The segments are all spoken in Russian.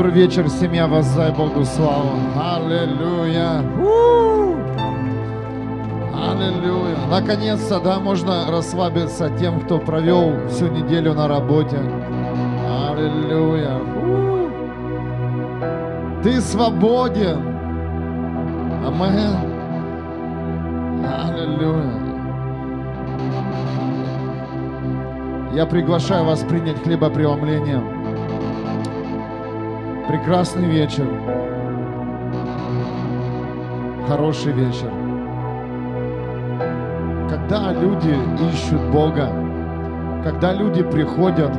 Добрый вечер, семья, воздай Богу славу. Аллилуйя. Аллилуйя. Наконец-то, да, можно расслабиться тем, кто провел всю неделю на работе. Аллилуйя. Ты свободен. Амен. Аллилуйя. Я приглашаю вас принять хлебопреломление. Прекрасный вечер. Хороший вечер. Когда люди ищут Бога, когда люди приходят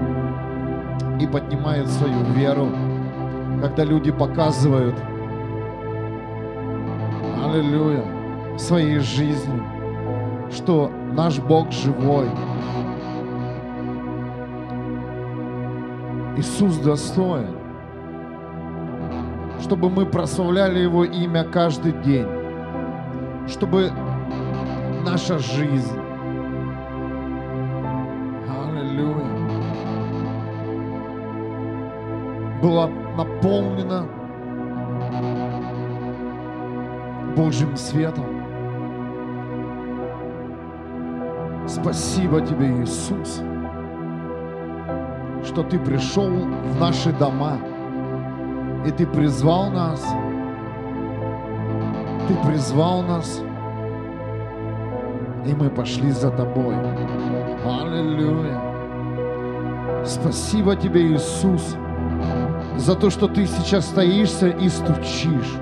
и поднимают свою веру, когда люди показывают, аллилуйя, своей жизни, что наш Бог живой. Иисус достоин чтобы мы прославляли Его имя каждый день, чтобы наша жизнь, аллилуйя, была наполнена Божьим светом. Спасибо Тебе, Иисус, что Ты пришел в наши дома – и Ты призвал нас. Ты призвал нас. И мы пошли за Тобой. Аллилуйя. Спасибо Тебе, Иисус, за то, что Ты сейчас стоишься и стучишь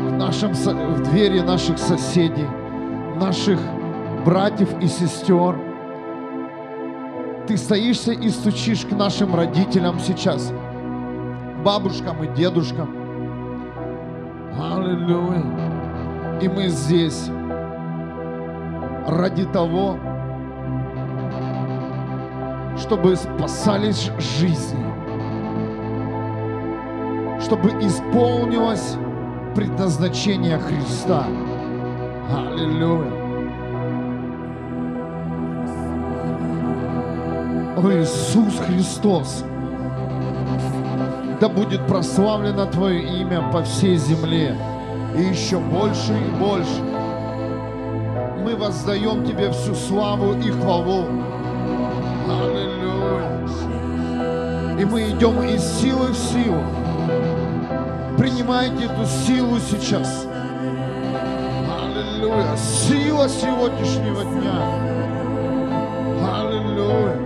в, нашем, в двери наших соседей, наших братьев и сестер. Ты стоишься и стучишь к нашим родителям сейчас – бабушкам и дедушкам. Аллилуйя. И мы здесь ради того, чтобы спасались жизни, чтобы исполнилось предназначение Христа. Аллилуйя. О Иисус Христос, да будет прославлено Твое имя по всей земле, и еще больше и больше. Мы воздаем Тебе всю славу и хвалу. Аллилуйя. И мы идем из силы в силу. Принимайте эту силу сейчас. Аллилуйя. Сила сегодняшнего дня. Аллилуйя.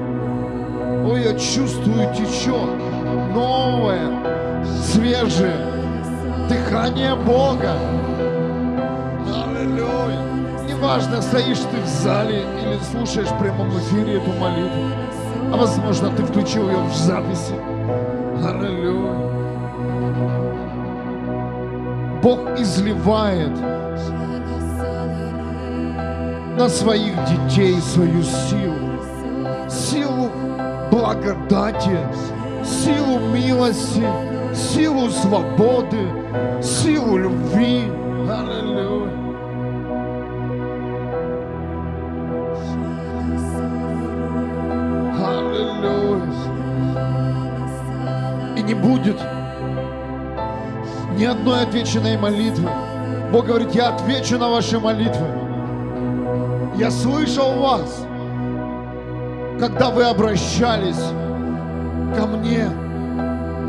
Ой, я чувствую, течет новое, свежее дыхание Бога. Аллилуйя. Неважно, стоишь ты в зале или слушаешь в прямом эфире эту молитву, а возможно, ты включил ее в записи. Аллилуйя. Бог изливает на своих детей свою силу, силу благодати, силу милости, силу свободы, силу любви. Аллилуйя. Аллилуйя. И не будет ни одной отвеченной молитвы. Бог говорит, я отвечу на ваши молитвы. Я слышал вас, когда вы обращались ко мне.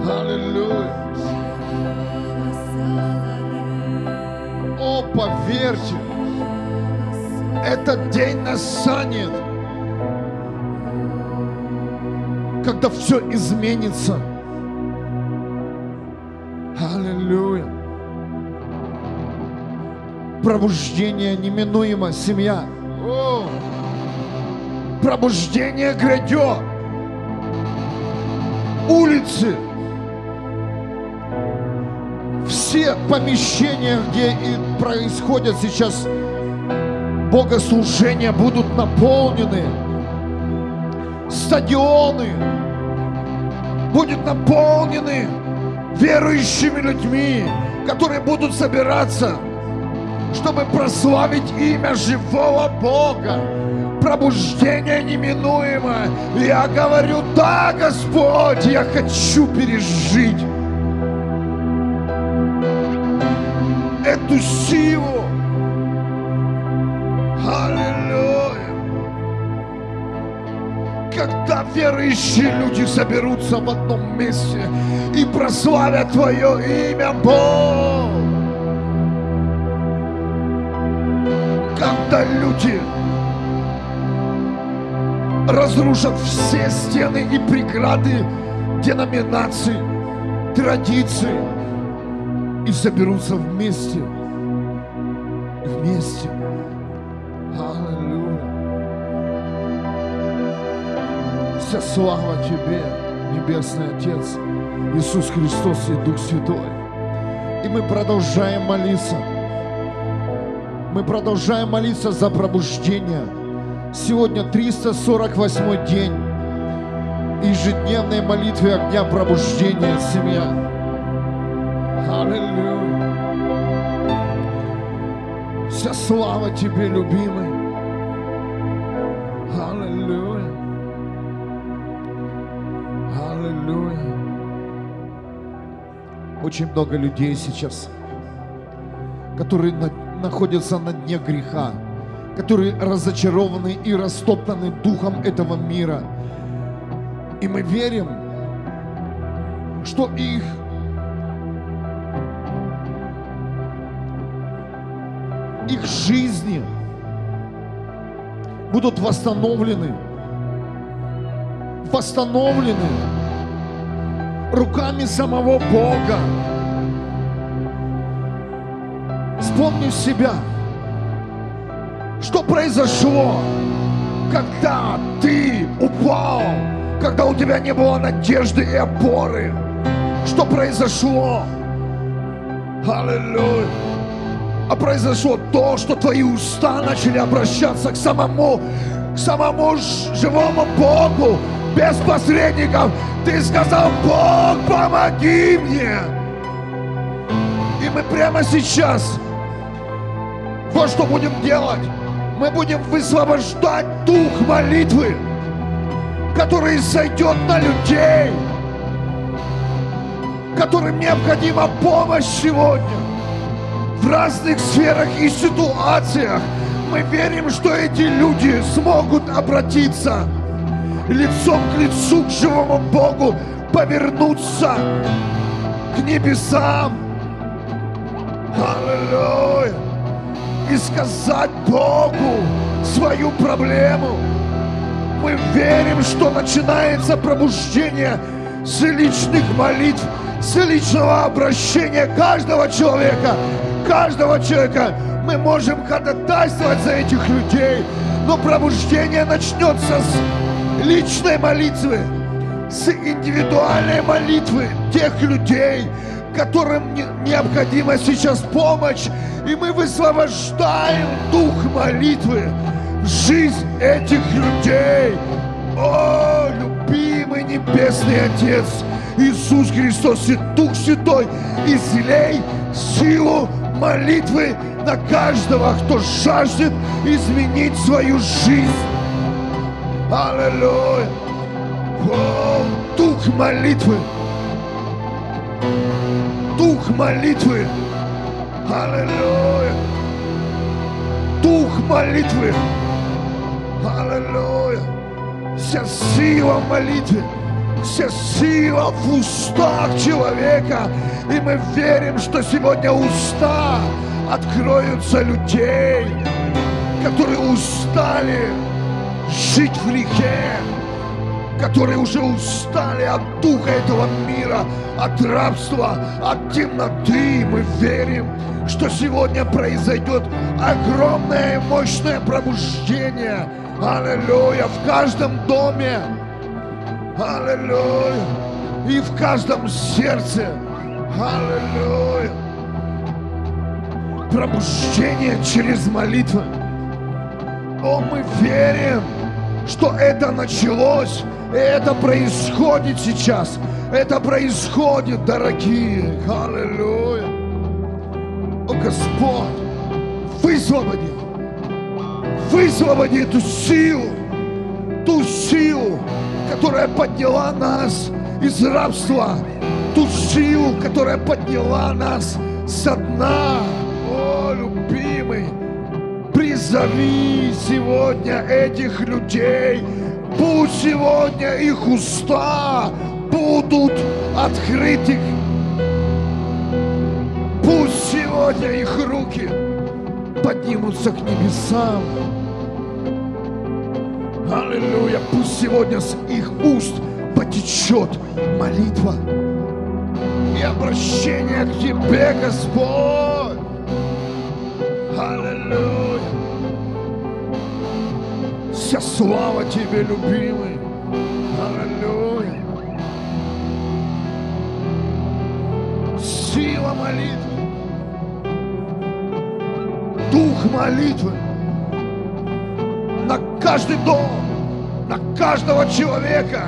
Аллилуйя. О, поверьте, этот день настанет, когда все изменится. Аллилуйя. Пробуждение неминуемо, семья. Пробуждение грядет улицы, все помещения, где и происходят сейчас богослужения, будут наполнены. Стадионы будут наполнены верующими людьми, которые будут собираться, чтобы прославить имя живого Бога. Пробуждение неминуемо. Я говорю, да, Господь, я хочу пережить эту силу. Аллилуйя. Когда верующие люди соберутся в одном месте и прославят Твое имя, Бог. Когда люди разрушат все стены и преграды деноминаций, традиций и соберутся вместе. Вместе. Аллилуйя. Вся слава Тебе, Небесный Отец, Иисус Христос и Дух Святой. И мы продолжаем молиться. Мы продолжаем молиться за пробуждение. Сегодня 348 день ежедневной молитвы огня пробуждения семья. Аллилуйя. Вся слава Тебе, любимый. Аллилуйя. Аллилуйя. Очень много людей сейчас, которые на- находятся на дне греха, которые разочарованы и растоптаны духом этого мира. И мы верим, что их их жизни будут восстановлены, восстановлены руками самого Бога. Вспомни себя, что произошло, когда ты упал, когда у тебя не было надежды и опоры. Что произошло? Аллилуйя а произошло то, что твои уста начали обращаться к самому, к самому живому Богу, без посредников. Ты сказал, Бог, помоги мне. И мы прямо сейчас, вот что будем делать. Мы будем высвобождать дух молитвы, который сойдет на людей, которым необходима помощь сегодня в разных сферах и ситуациях. Мы верим, что эти люди смогут обратиться лицом к лицу к живому Богу, повернуться к небесам. Аллилуйя. И сказать Богу свою проблему. Мы верим, что начинается пробуждение с личных молитв, с личного обращения каждого человека. Каждого человека мы можем ходатайствовать за этих людей, но пробуждение начнется с личной молитвы, с индивидуальной молитвы тех людей, которым не- необходима сейчас помощь, и мы высвобождаем дух молитвы в жизнь этих людей. О, любимый Небесный Отец, Иисус Христос и Дух Святой, излей силу молитвы на каждого, кто жаждет изменить свою жизнь. Аллилуйя! О, дух молитвы! Дух молитвы! Аллилуйя! Дух молитвы! Аллилуйя! Вся сила в молитве! Вся сила в устах человека! И мы верим, что сегодня уста откроются людей, которые устали жить в грехе, которые уже устали от духа этого мира, от рабства, от темноты. Мы верим, что сегодня произойдет огромное и мощное пробуждение. Аллилуйя! В каждом доме. Аллилуйя! И в каждом сердце. Аллилуйя! Пробуждение через молитву. О, мы верим, что это началось, это происходит сейчас. Это происходит, дорогие. Аллилуйя. О, Господь, высвободи. Высвободи эту силу, ту силу, которая подняла нас из рабства, ту силу, которая подняла нас со дна. О, любимый, призови сегодня этих людей, пусть сегодня их уста будут открыты. Пусть сегодня их руки поднимутся к небесам. Аллилуйя. Пусть сегодня с их уст потечет молитва и обращение к Тебе, Господь. Аллилуйя. Вся слава Тебе, любимый. Аллилуйя. Сила молитвы. Дух молитвы на каждый дом, на каждого человека.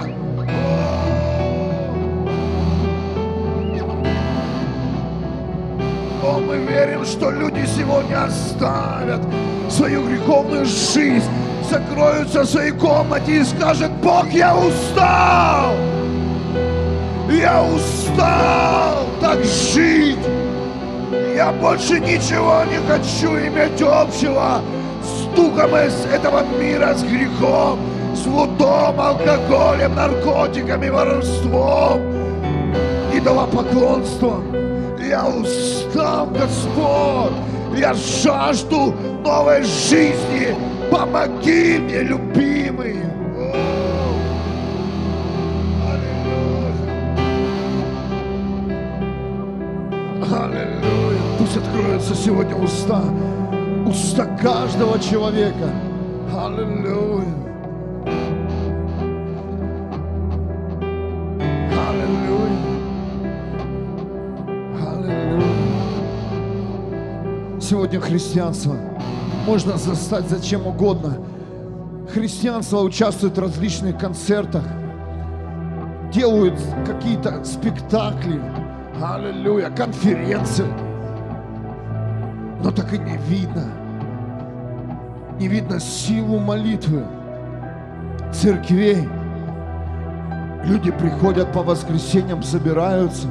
О, мы верим, что люди сегодня оставят свою греховную жизнь, закроются в своей комнате и скажут, Бог, я устал! Я устал так жить! Я больше ничего не хочу иметь общего с духом из этого мира, с грехом, с лутом, алкоголем, наркотиками, воровством, идолопоклонством. Я устал, Господь, я жажду новой жизни. Помоги мне, любимый. Аллилуйя. Пусть откроются сегодня уста, уста каждого человека. Аллилуйя. Аллилуйя. Аллилуйя. Сегодня христианство можно застать за чем угодно. Христианство участвует в различных концертах, делают какие-то спектакли, аллилуйя, конференции. Но так и не видно, не видно силу молитвы церквей. Люди приходят по воскресеньям, собираются,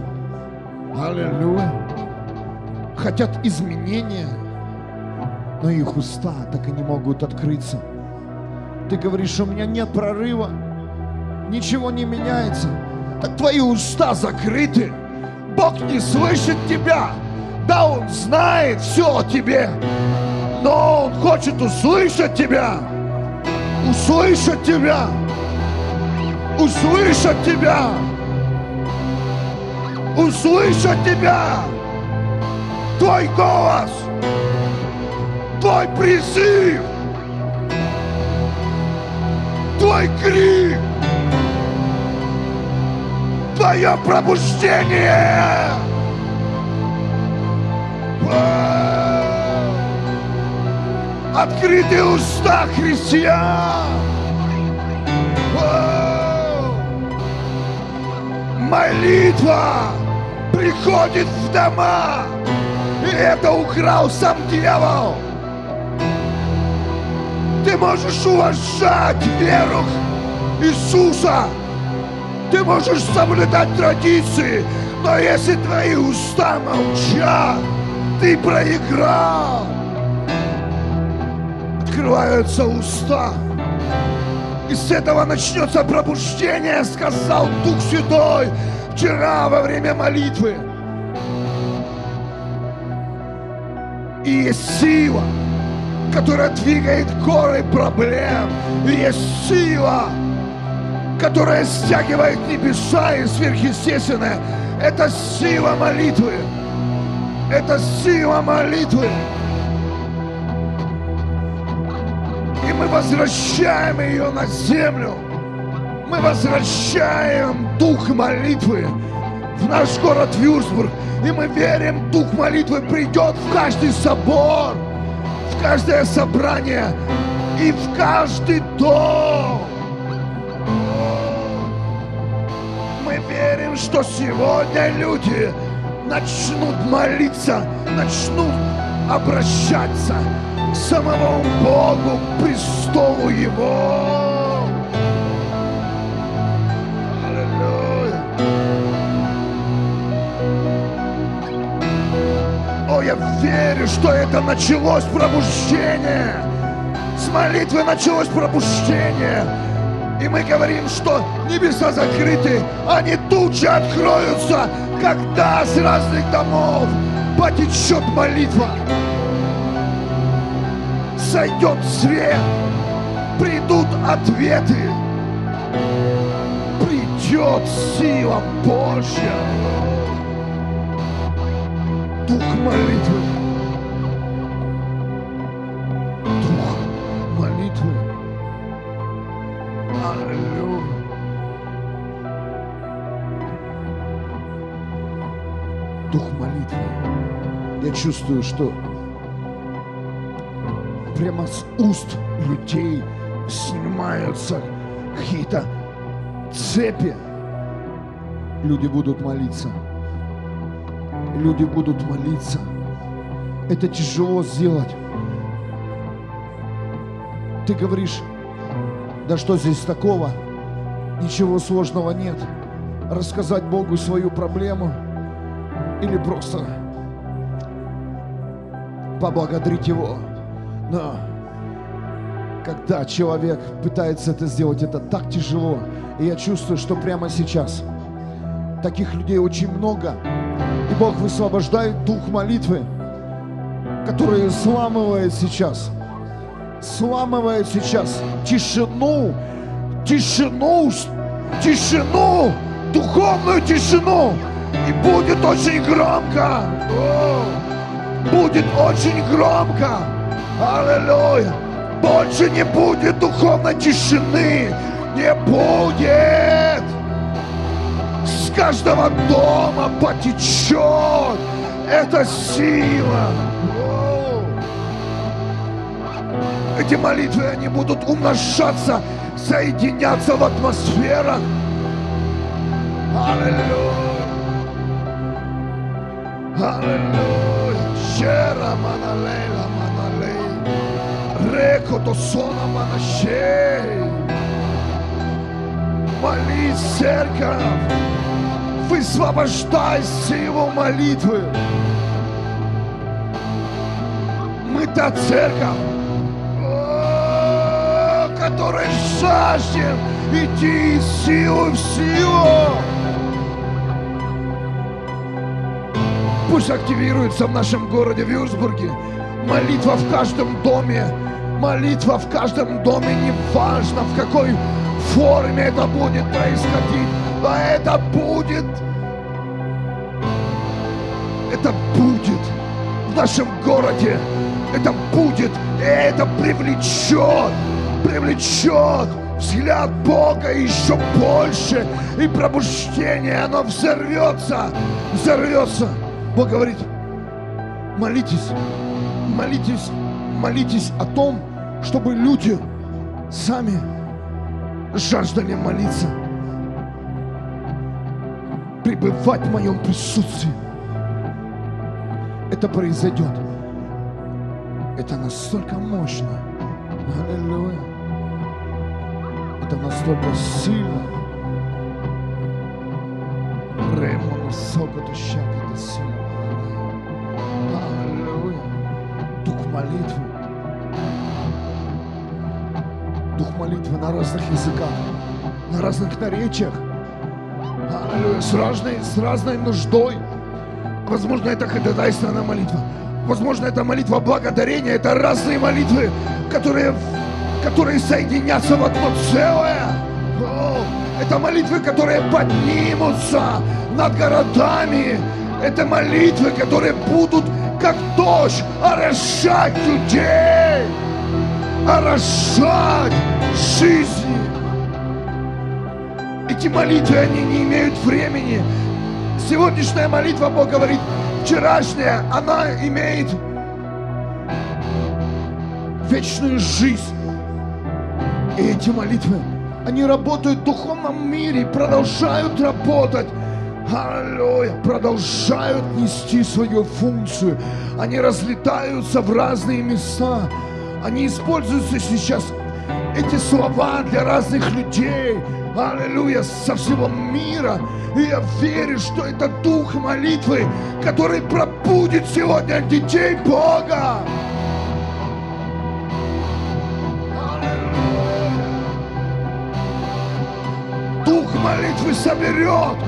аллилуйя, хотят изменения, но их уста так и не могут открыться. Ты говоришь, у меня нет прорыва, ничего не меняется. Так твои уста закрыты. Бог не слышит тебя. Да, Он знает все о тебе, но Он хочет услышать тебя. Услышать тебя. Услышать тебя. Услышать тебя. Твой голос. Твой призыв. Твой крик. Твое пробуждение. Открытые уста христиан. Молитва приходит в дома. И это украл сам дьявол. Ты можешь уважать веру Иисуса. Ты можешь соблюдать традиции, но если твои уста молчат, ты проиграл. Открываются уста. И с этого начнется пробуждение, сказал Дух Святой вчера во время молитвы. И сила, которая двигает горы проблем. И есть сила, которая стягивает небеса и сверхъестественное. Это сила молитвы. Это сила молитвы. И мы возвращаем ее на землю. Мы возвращаем дух молитвы в наш город Вюрсбург. И мы верим, дух молитвы придет в каждый собор, каждое собрание и в каждый дом. Мы верим, что сегодня люди начнут молиться, начнут обращаться, к самому Богу, к престолу Его. Я верю, что это началось пробуждение. С молитвы началось пробуждение. И мы говорим, что небеса закрыты, они тут же откроются, когда с разных домов потечет молитва. Сойдет свет, придут ответы, придет сила Божья. Молитвы. Дух молитвы. Аллилуйя. Дух молитвы. Я чувствую, что прямо с уст людей снимаются какие-то цепи. Люди будут молиться. Люди будут молиться. Это тяжело сделать. Ты говоришь, да что здесь такого? Ничего сложного нет. Рассказать Богу свою проблему или просто поблагодарить Его. Но когда человек пытается это сделать, это так тяжело. И я чувствую, что прямо сейчас таких людей очень много. И Бог высвобождает дух молитвы, который сламывает сейчас, сламывает сейчас тишину, тишину, тишину, духовную тишину. И будет очень громко. Будет очень громко. Аллилуйя. Больше не будет духовной тишины. Не будет. Каждого дома потечет эта сила. Эти молитвы, они будут умножаться, соединяться в атмосферах. Аллилуйя. Аллилуйя. Щера маналейла маналей. Реко то сона манашей. Молись, церковь. Высвобождай силу молитвы. Мы та церковь, которая жаждет идти из силы в силу. Пусть активируется в нашем городе Вюрсбурге молитва в каждом доме, молитва в каждом доме, неважно в какой форме это будет происходить, а это будет, это будет в нашем городе, это будет, и это привлечет, привлечет взгляд Бога еще больше, и пробуждение, оно взорвется, взорвется. Бог говорит, молитесь, молитесь, молитесь о том, чтобы люди сами жаждали молиться, пребывать в моем присутствии. Это произойдет. Это настолько мощно. Аллилуйя. Это настолько сильно. Ремону сокоту щаката сила. Аллилуйя. Дух молитвы. Дух молитвы на разных языках, на разных наречиях. Аллилуйя. С разной, с разной нуждой. Возможно, это ходатайственная молитва. Возможно, это молитва благодарения. Это разные молитвы, которые, которые соединятся в одно целое. О, это молитвы, которые поднимутся над городами. Это молитвы, которые будут как дождь орошать людей, орошать жизни. Эти молитвы, они не имеют времени. Сегодняшняя молитва, Бог говорит, вчерашняя, она имеет вечную жизнь. И эти молитвы, они работают в духовном мире, продолжают работать. Аллилуйя, продолжают нести свою функцию. Они разлетаются в разные места. Они используются сейчас, эти слова для разных людей. Аллилуйя, со всего мира. И я верю, что это дух молитвы, который пробудит сегодня детей Бога. Дух молитвы соберет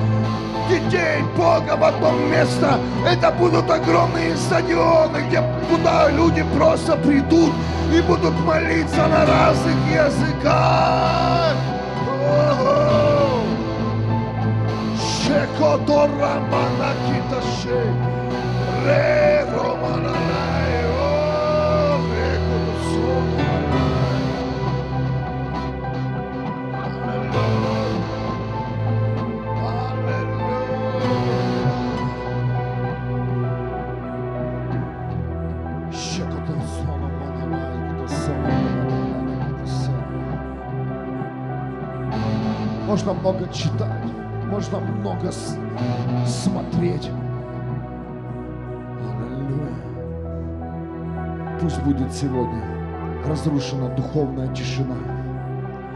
детей Бога в одно место. Это будут огромные стадионы, где куда люди просто придут и будут молиться на разных языках. Σεκοτοραμανακίτασε, ρε Ρωμανανάη. Можно много читать, можно много смотреть. Аллилуйя. Пусть будет сегодня разрушена духовная тишина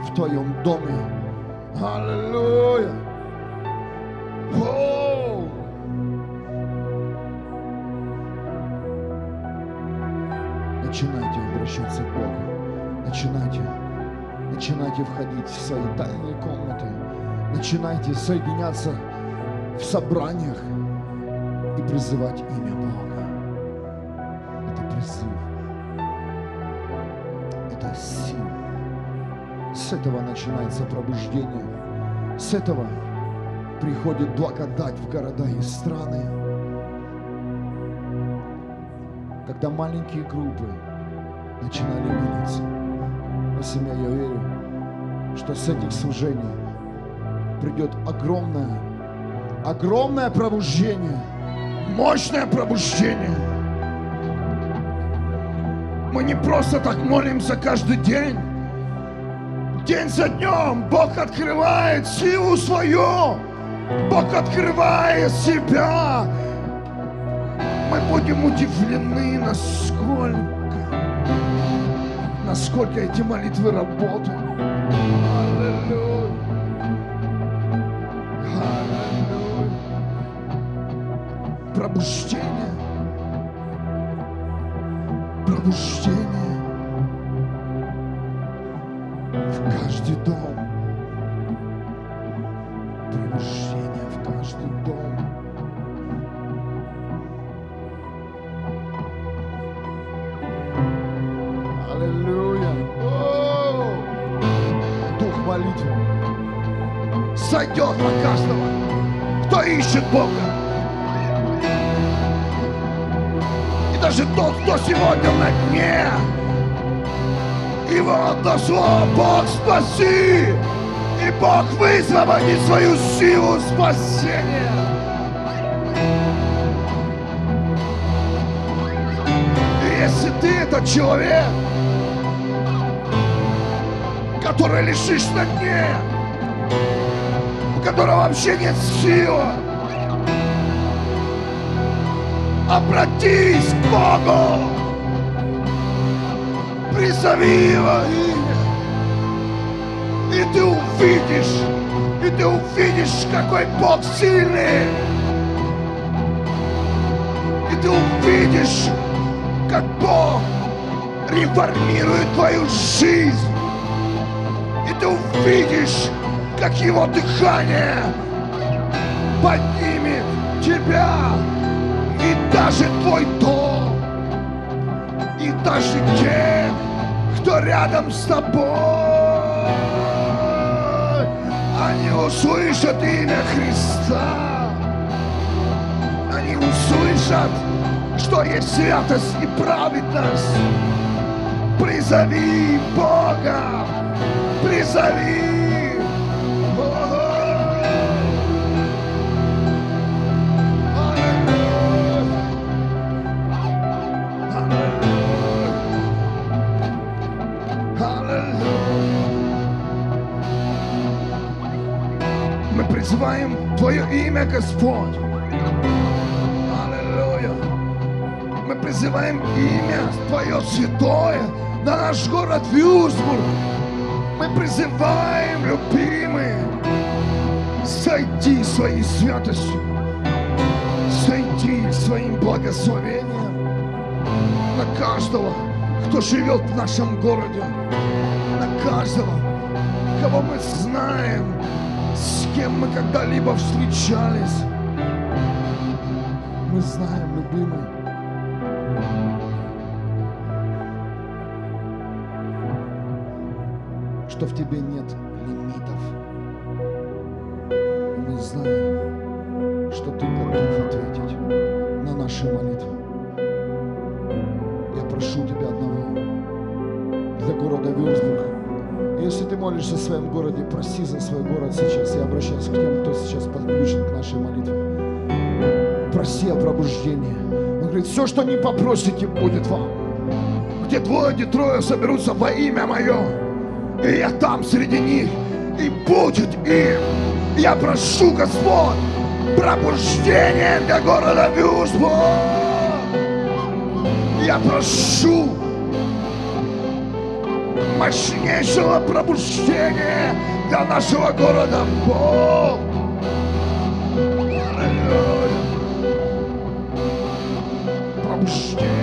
в твоем доме. Аллилуйя. Оу. Начинайте обращаться к Богу. Начинайте. Начинайте входить в свои тайные комнаты. Начинайте соединяться в собраниях и призывать имя Бога. Это призыв. Это сила. С этого начинается пробуждение. С этого приходит благодать в города и страны. Когда маленькие группы начинали молиться. Но семья, я верю, что с этих служений придет огромное, огромное пробуждение. Мощное пробуждение. Мы не просто так молимся каждый день. День за днем Бог открывает силу свою. Бог открывает себя. Мы будем удивлены, насколько, насколько эти молитвы работают. Аллилуйя. Аллилуйя. Пробуждение. Пробуждение в каждый дом. Сойдет на каждого, кто ищет Бога. И даже тот, кто сегодня на дне, его слово Бог спаси, и Бог высвободит свою силу спасения. Если ты этот человек, который лежишь на дне, которого вообще нет силы. Обратись к Богу. Призови его имя. И ты увидишь, и ты увидишь, какой Бог сильный. И ты увидишь, как Бог реформирует твою жизнь. И ты увидишь, как его дыхание поднимет тебя и даже твой дом, и даже тех, кто рядом с тобой. Они услышат имя Христа. Они услышат, что есть святость и праведность. Призови Бога, призови. Мы призываем Твое имя, Господь. Аллилуйя. Мы призываем имя Твое святое, на наш город Вюрсбург. Мы призываем, любимые, сойти своей святостью, сойти своим благословением на каждого, кто живет в нашем городе, на каждого, кого мы знаем, кем мы когда-либо встречались. Мы знаем, любимый, что в тебе нет лимитов. Мы знаем, молишься в своем городе, проси за свой город сейчас. Я обращаюсь к тем, кто сейчас подключен к нашей молитве. Проси о пробуждении. Он говорит, все, что не попросите, будет вам. Где двое, где трое соберутся во имя мое, и я там среди них, и будет им. Я прошу, Господь, пробуждение для города Вюрсбург. Я прошу мощнейшего пробуждения для нашего города. Бог. Пробуждение.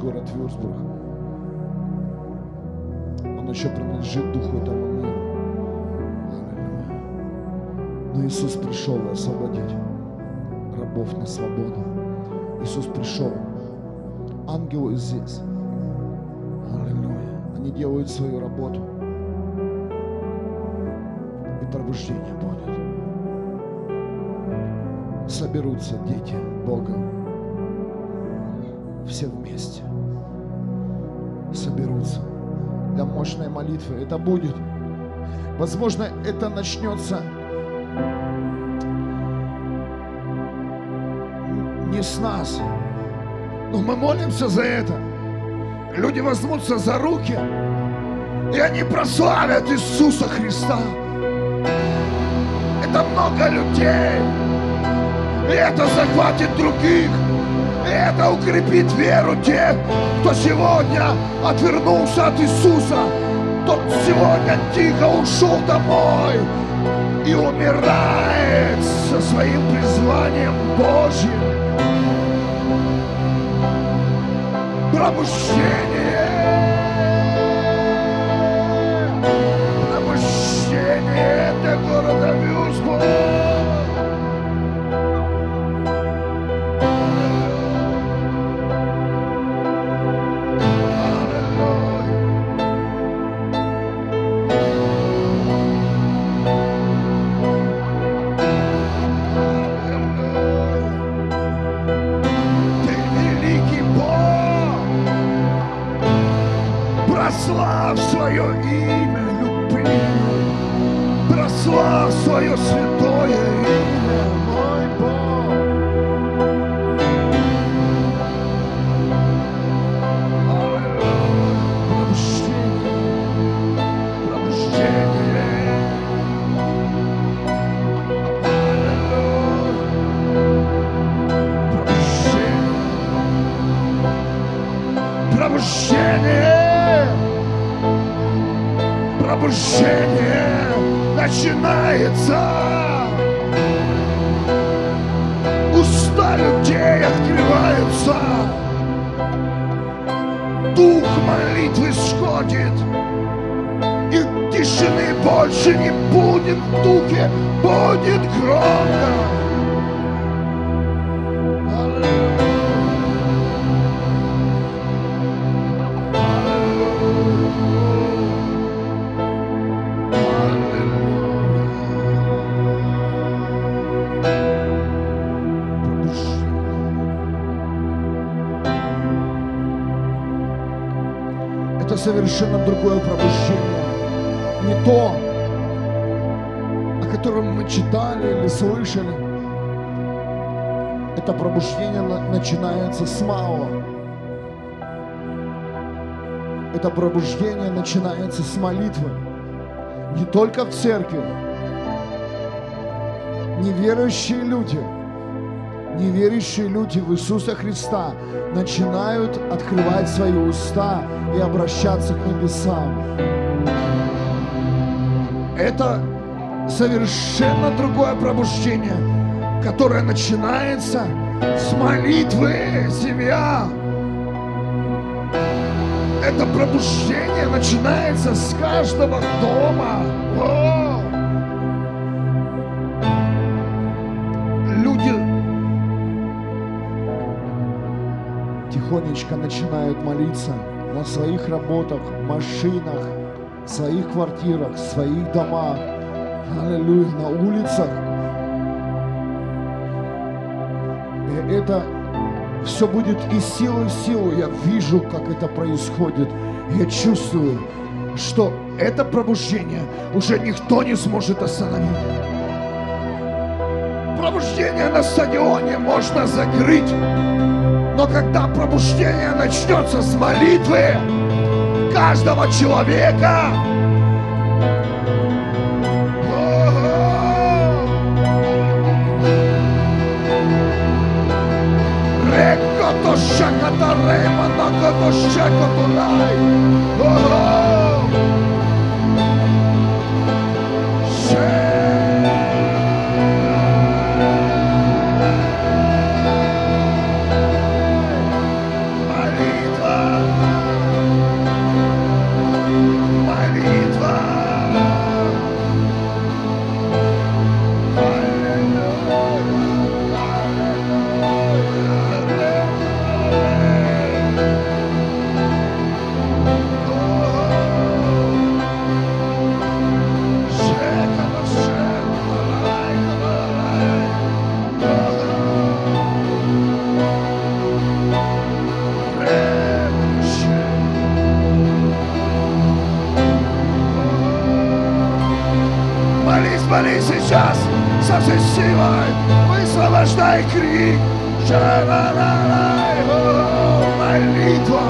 Город Вюрсбург, он еще принадлежит духу миру. Аллилуйя. Но Иисус пришел освободить рабов на свободу. Иисус пришел. Ангелы здесь. Аллилуйя. Они делают свою работу. И пробуждение будет. Соберутся дети Бога. Все вместе. Соберутся для мощной молитвы. Это будет. Возможно, это начнется не с нас. Но мы молимся за это. Люди возьмутся за руки, и они прославят Иисуса Христа. Это много людей. И это захватит других. Это укрепит веру тех, кто сегодня отвернулся от Иисуса. Тот сегодня тихо ушел домой и умирает со своим призванием Божьим. Пробуждение совершенно другое пробуждение. Не то, о котором мы читали или слышали. Это пробуждение на- начинается с малого. Это пробуждение начинается с молитвы. Не только в церкви. Неверующие люди, неверующие люди в Иисуса Христа начинают открывать свои уста и обращаться к небесам. Это совершенно другое пробуждение, которое начинается с молитвы, семья. Это пробуждение начинается с каждого дома. О! Тихонечко начинают молиться на своих работах, машинах, своих квартирах, своих домах. Аллилуйя, на улицах. И это все будет из силы в силу. Я вижу, как это происходит. Я чувствую, что это пробуждение уже никто не сможет остановить. Пробуждение на стадионе можно закрыть. Но когда пробуждение начнется с молитвы каждого человека, на кото шакото лай. Молитва. Силой, высвобождай крик. Молитва.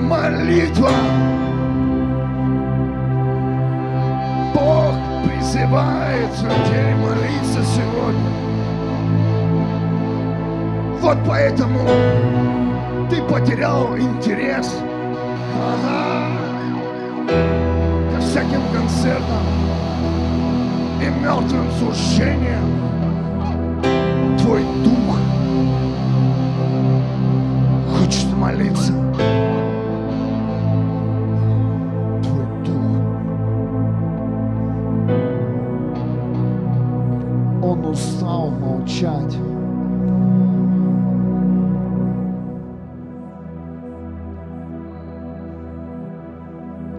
Молитва. Бог призывает людей молиться сегодня. Вот поэтому ты потерял интерес Ага. Всяким концертам и мертвым служениям. Твой дух хочет молиться.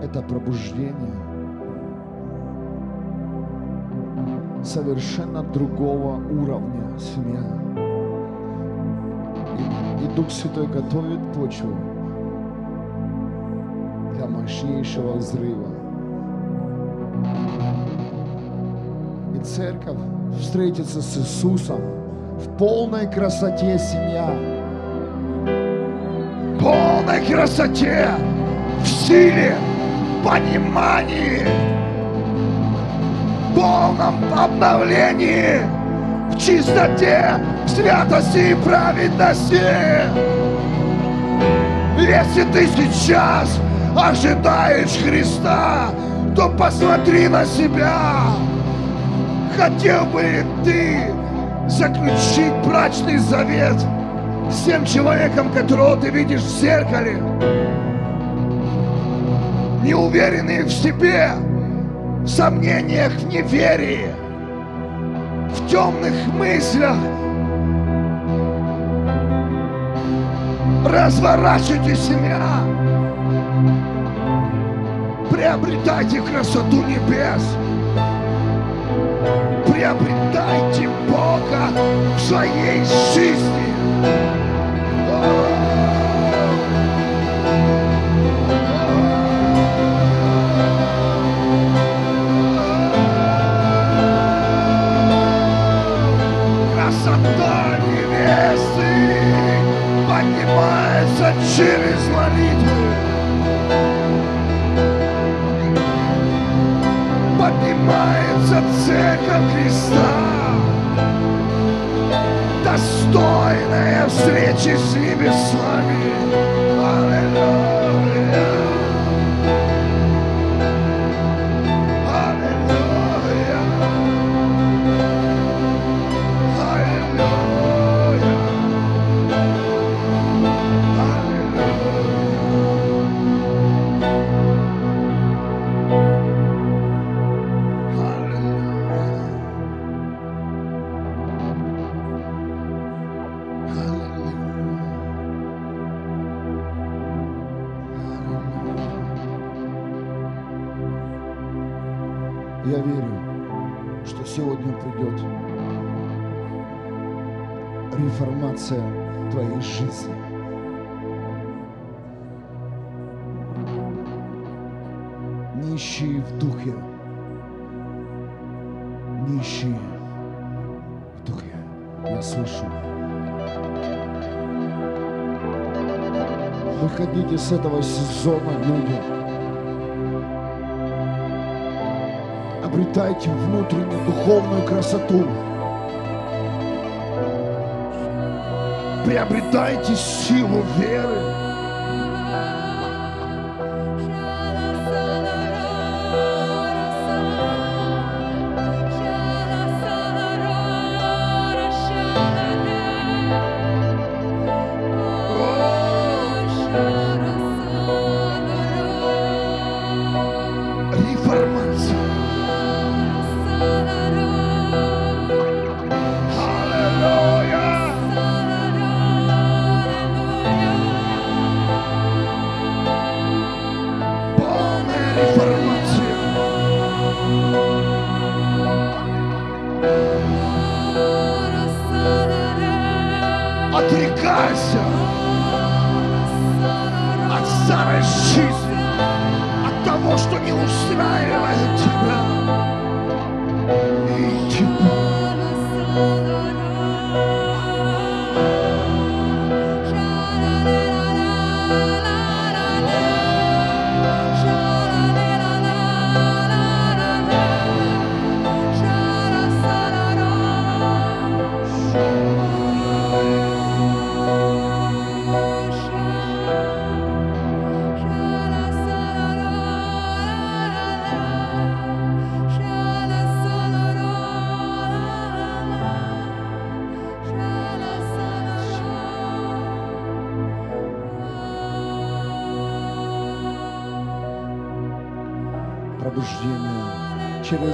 Это пробуждение совершенно другого уровня семья. И, и Дух Святой готовит почву для мощнейшего взрыва. И церковь встретится с Иисусом в полной красоте семья. Полной красоте, в силе, понимании, полном обновлении, в чистоте, в святости и праведности. Если ты сейчас ожидаешь Христа, то посмотри на себя. Хотел бы ли ты заключить брачный завет с тем человеком, которого ты видишь в зеркале? Неуверенные в себе, в сомнениях, в неверии, в темных мыслях. Разворачивайте семья. Приобретайте красоту небес. Приобретайте Бога в своей жизни. через молитвы поднимается церковь Христа, достойная встречи с небесами. Аллилуйя. выходили с этого сезона люди. Обретайте внутреннюю духовную красоту. Приобретайте силу веры.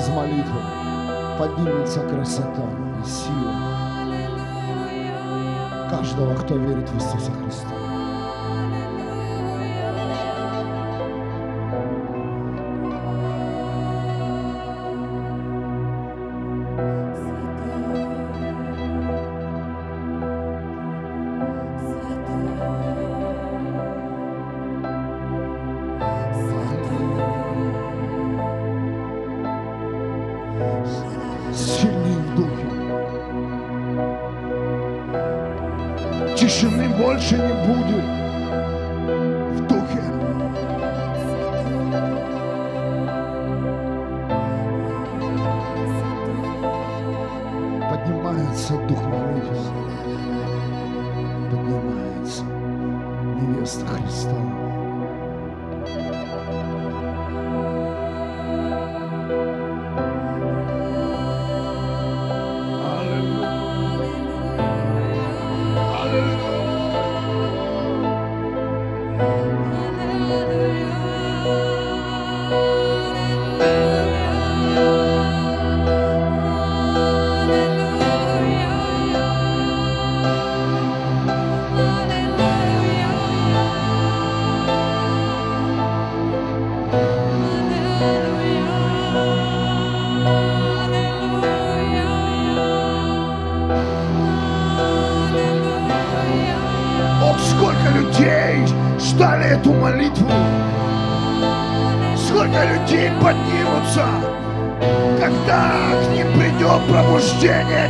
Из молитвы поднимется красота и сила каждого, кто верит в Иисуса Христа.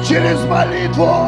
через молитву.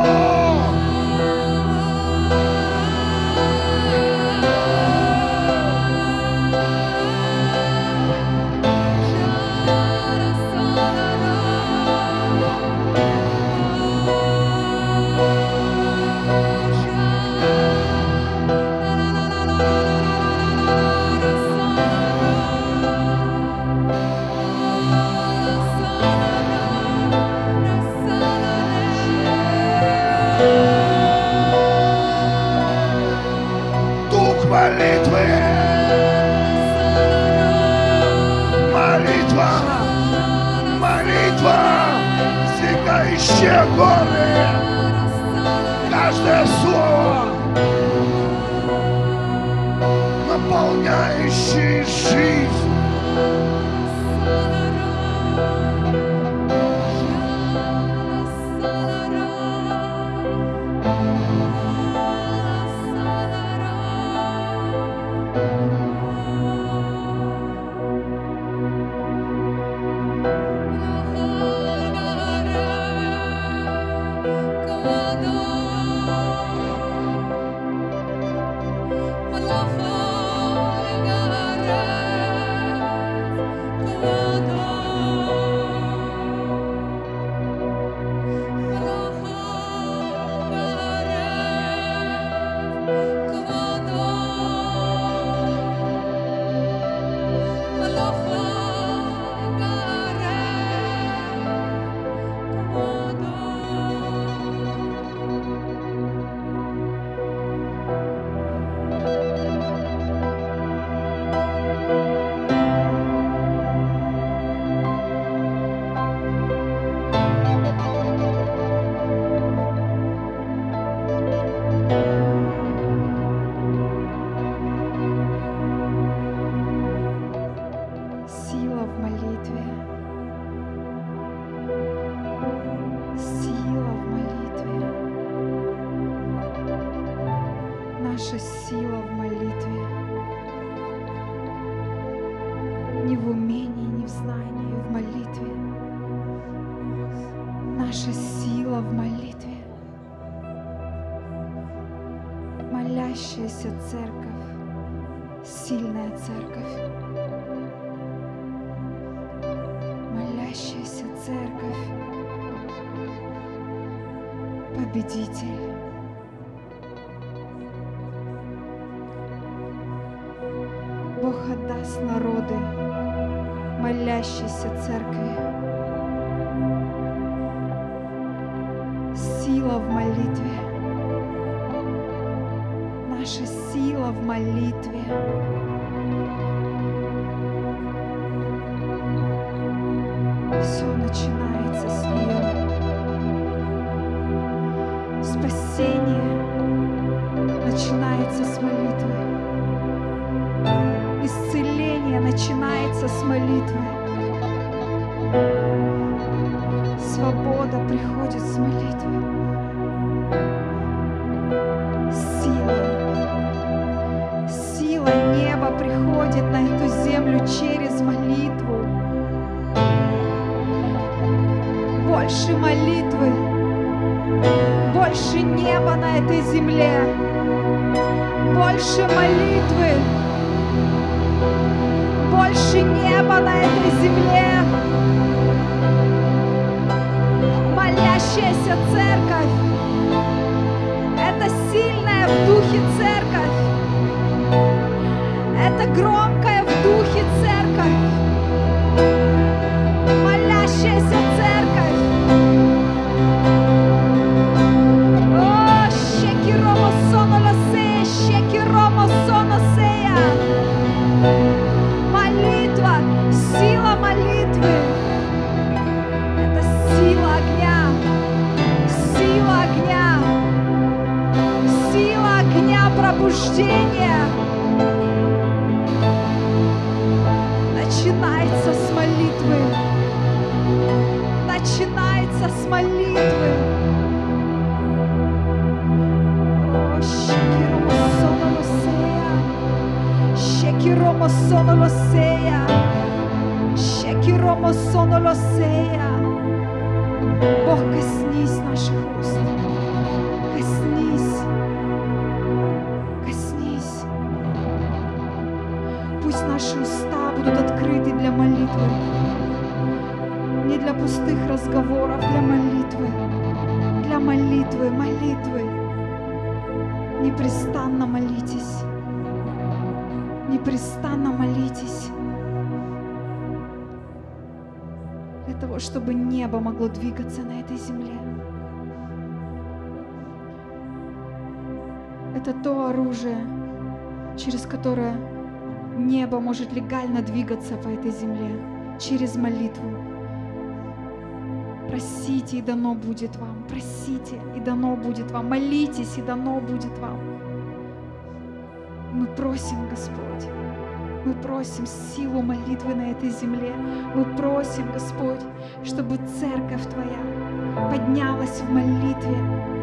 I night she sees. Церковь, победитель. Бог отдаст народы молящейся церкви. Сила в молитве. Наша сила в молитве. Огня пробуждения. Начинается с молитвы. Начинается с молитвы. О, щекиромо соно лосея. Sono lo seя. Бог, коснись наших уст. Пусть наши уста будут открыты для молитвы. Не для пустых разговоров, для молитвы. Для молитвы, молитвы. Непрестанно молитесь непрестанно молитесь для того, чтобы небо могло двигаться на этой земле. Это то оружие, через которое небо может легально двигаться по этой земле, через молитву. Просите, и дано будет вам. Просите, и дано будет вам. Молитесь, и дано будет вам. Мы просим, Господь, мы просим силу молитвы на этой земле. Мы просим, Господь, чтобы церковь Твоя поднялась в молитве,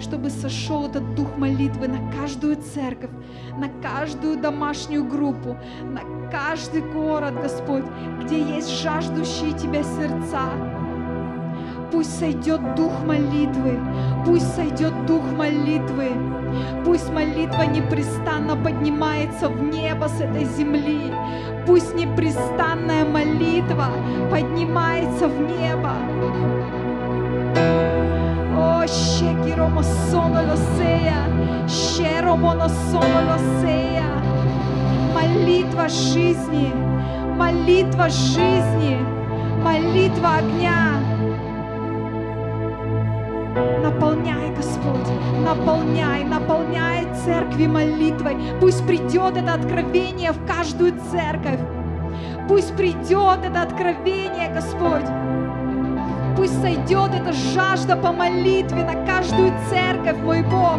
чтобы сошел этот дух молитвы на каждую церковь, на каждую домашнюю группу, на каждый город, Господь, где есть жаждущие Тебя сердца. Пусть сойдет дух молитвы, пусть сойдет дух молитвы, пусть молитва непрестанно поднимается в небо с этой земли, пусть непрестанная молитва поднимается в небо. О, щекиромо соно лосея, щеромоно соно лосея. Молитва жизни, молитва жизни, молитва огня. Наполняй, Господь, наполняй, наполняй церкви молитвой. Пусть придет это откровение в каждую церковь. Пусть придет это откровение, Господь. Пусть сойдет эта жажда по молитве на каждую церковь, мой Бог.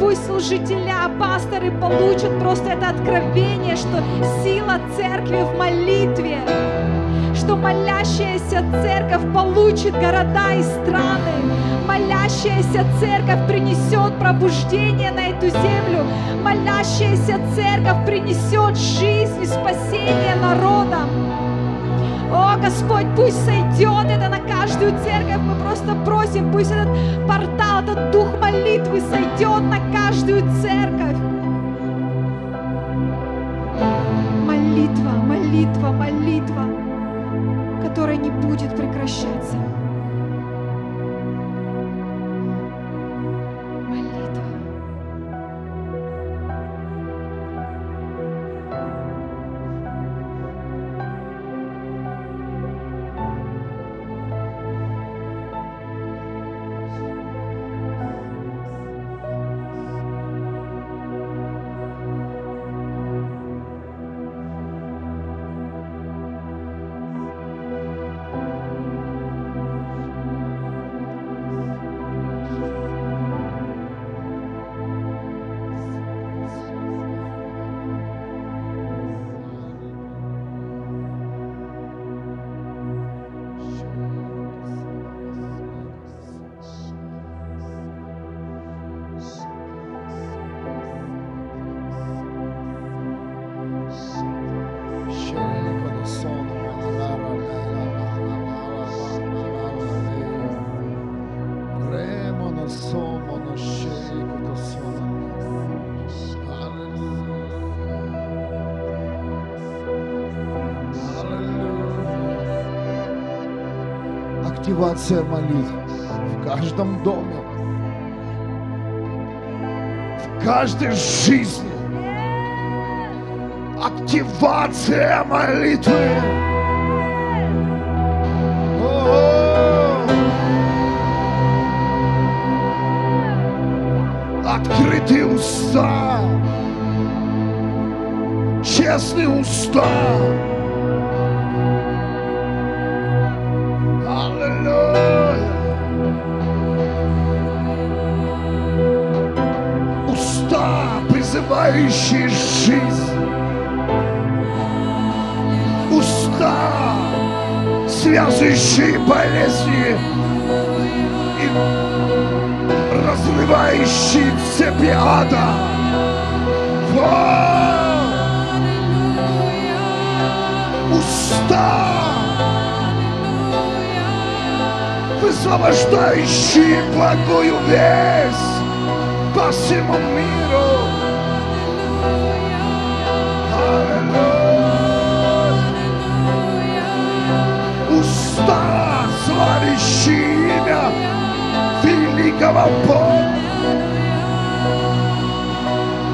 Пусть служителя, пасторы получат просто это откровение, что сила церкви в молитве, что молящаяся церковь получит города и страны. Молящаяся церковь принесет пробуждение на эту землю. Молящаяся церковь принесет жизнь и спасение Господь, пусть сойдет это на каждую церковь. Мы просто просим, пусть этот портал, этот дух молитвы сойдет на каждую церковь. Молитва, молитва, молитва, которая не будет прекращаться. Активация молитв в каждом доме, в каждой жизни. Активация молитвы. Открытые уста. Честные уста. Призывающие жизнь. Уста, связывающие болезни и разрывающие цепи ада. Во! Уста, высвобождающие благую весть по всему миру.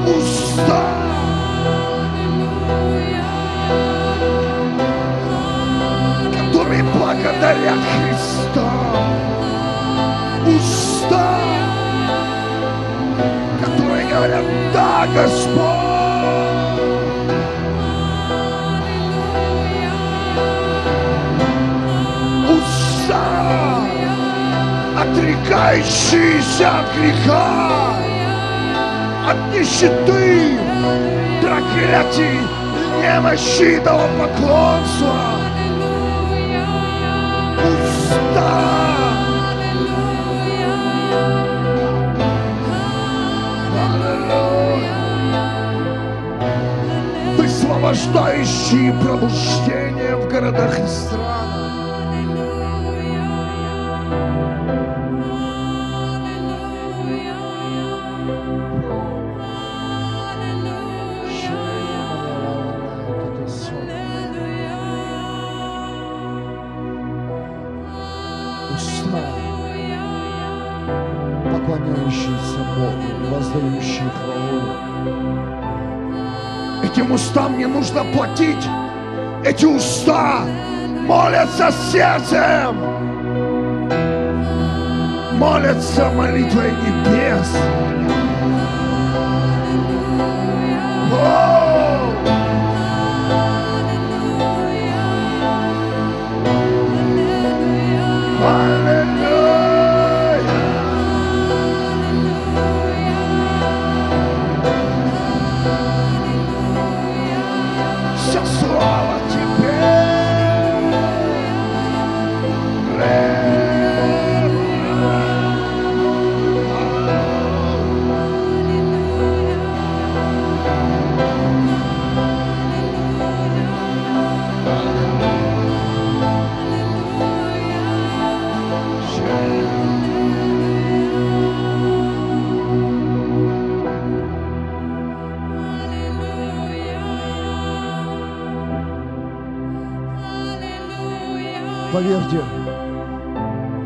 Уста, которые благодарят Христа. Уста, которые говорят, да, Господь. Отрекающиеся от греха, от нищеты, проклятий, немощи, поклонства. Уста, высвобождающие пробуждение в городах и странах. Воздающие хвалу. Этим устам не нужно платить. Эти уста молятся сердцем. Молятся молитвой небес. О!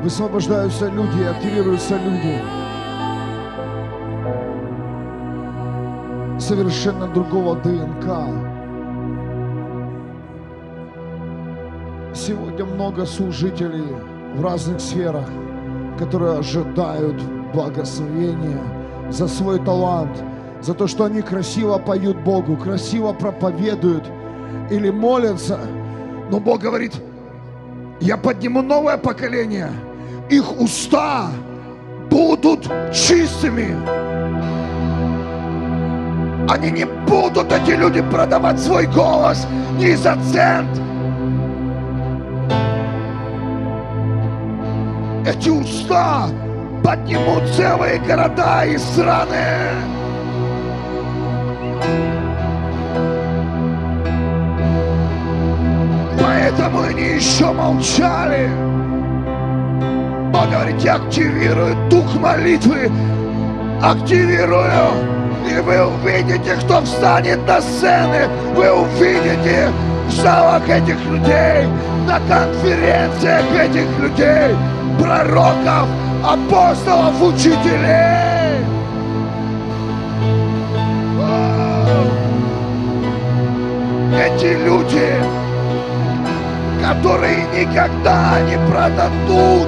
Высвобождаются люди, активируются люди. Совершенно другого ДНК. Сегодня много служителей в разных сферах, которые ожидают благословения за свой талант, за то, что они красиво поют Богу, красиво проповедуют или молятся. Но Бог говорит, я подниму новое поколение, их уста будут чистыми. Они не будут, эти люди, продавать свой голос ни за цент. Эти уста поднимут целые города и страны. Поэтому они еще молчали. Я активирую дух молитвы. Активирую. И вы увидите, кто встанет на сцены. Вы увидите в залах этих людей, на конференциях этих людей, пророков, апостолов, учителей. Эти люди, которые никогда не продадут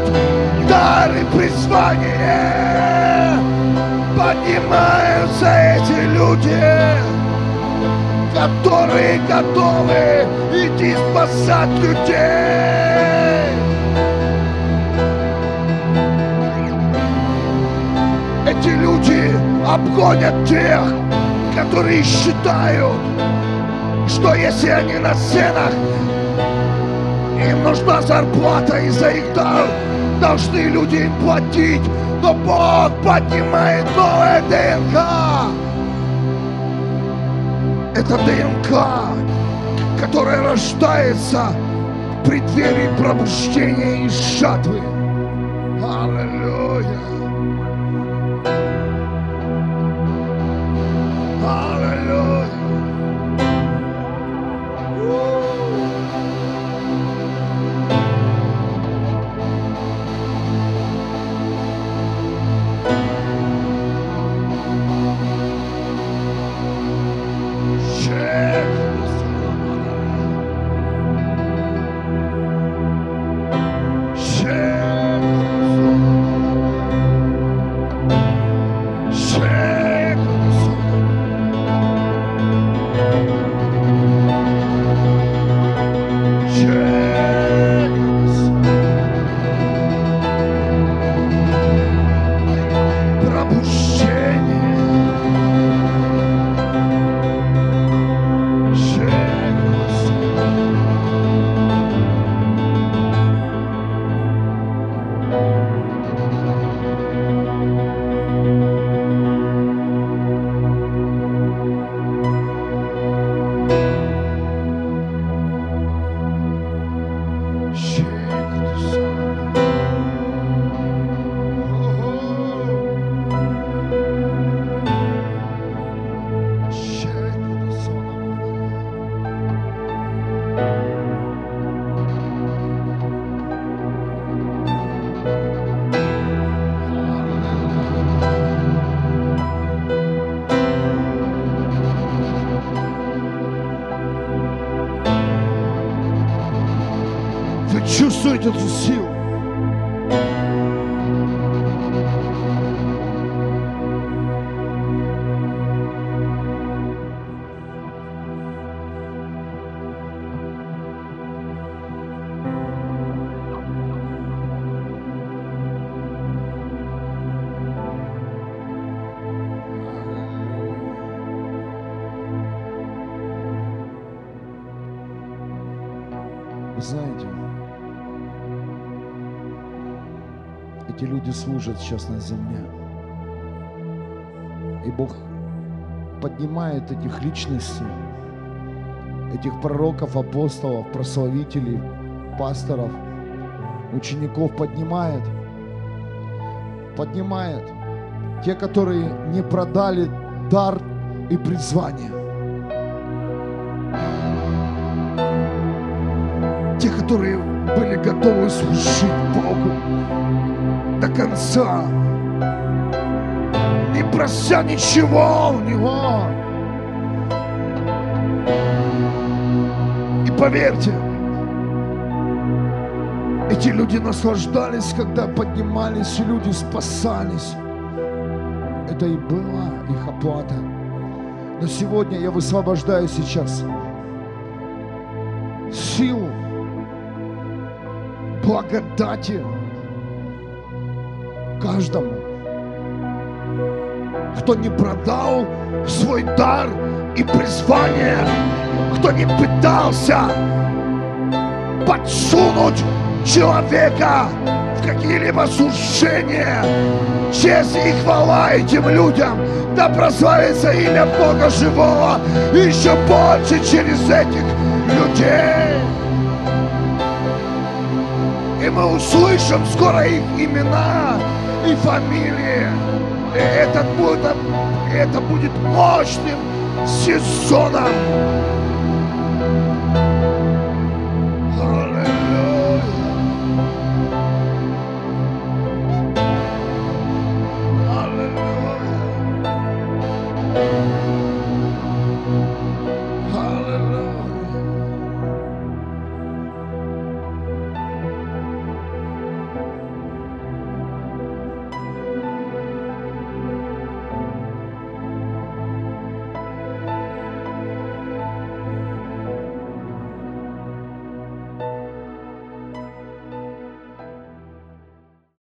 дары призвания. Поднимаются эти люди, которые готовы идти спасать людей. Эти люди обгонят тех, которые считают, что если они на сценах, им нужна зарплата и за их дар должны люди им платить. Но Бог поднимает новое ДНК. Это ДНК, которая рождается в преддверии пробуждения из жатвы. Служат сейчас на земле. И Бог поднимает этих личностей, этих пророков, апостолов, прославителей, пасторов, учеников поднимает, поднимает те, которые не продали дар и призвание. Те, которые были готовы служить Богу до конца, не прося ничего у Него. И поверьте, эти люди наслаждались, когда поднимались, и люди спасались. Это и была их оплата. Но сегодня я высвобождаю сейчас силу, благодати каждому, кто не продал свой дар и призвание, кто не пытался подсунуть человека в какие-либо служения. Честь и хвала этим людям. Да прославится имя Бога живого еще больше через этих людей. И мы услышим скоро их имена и фамилии. И этот будет, это будет мощным сезоном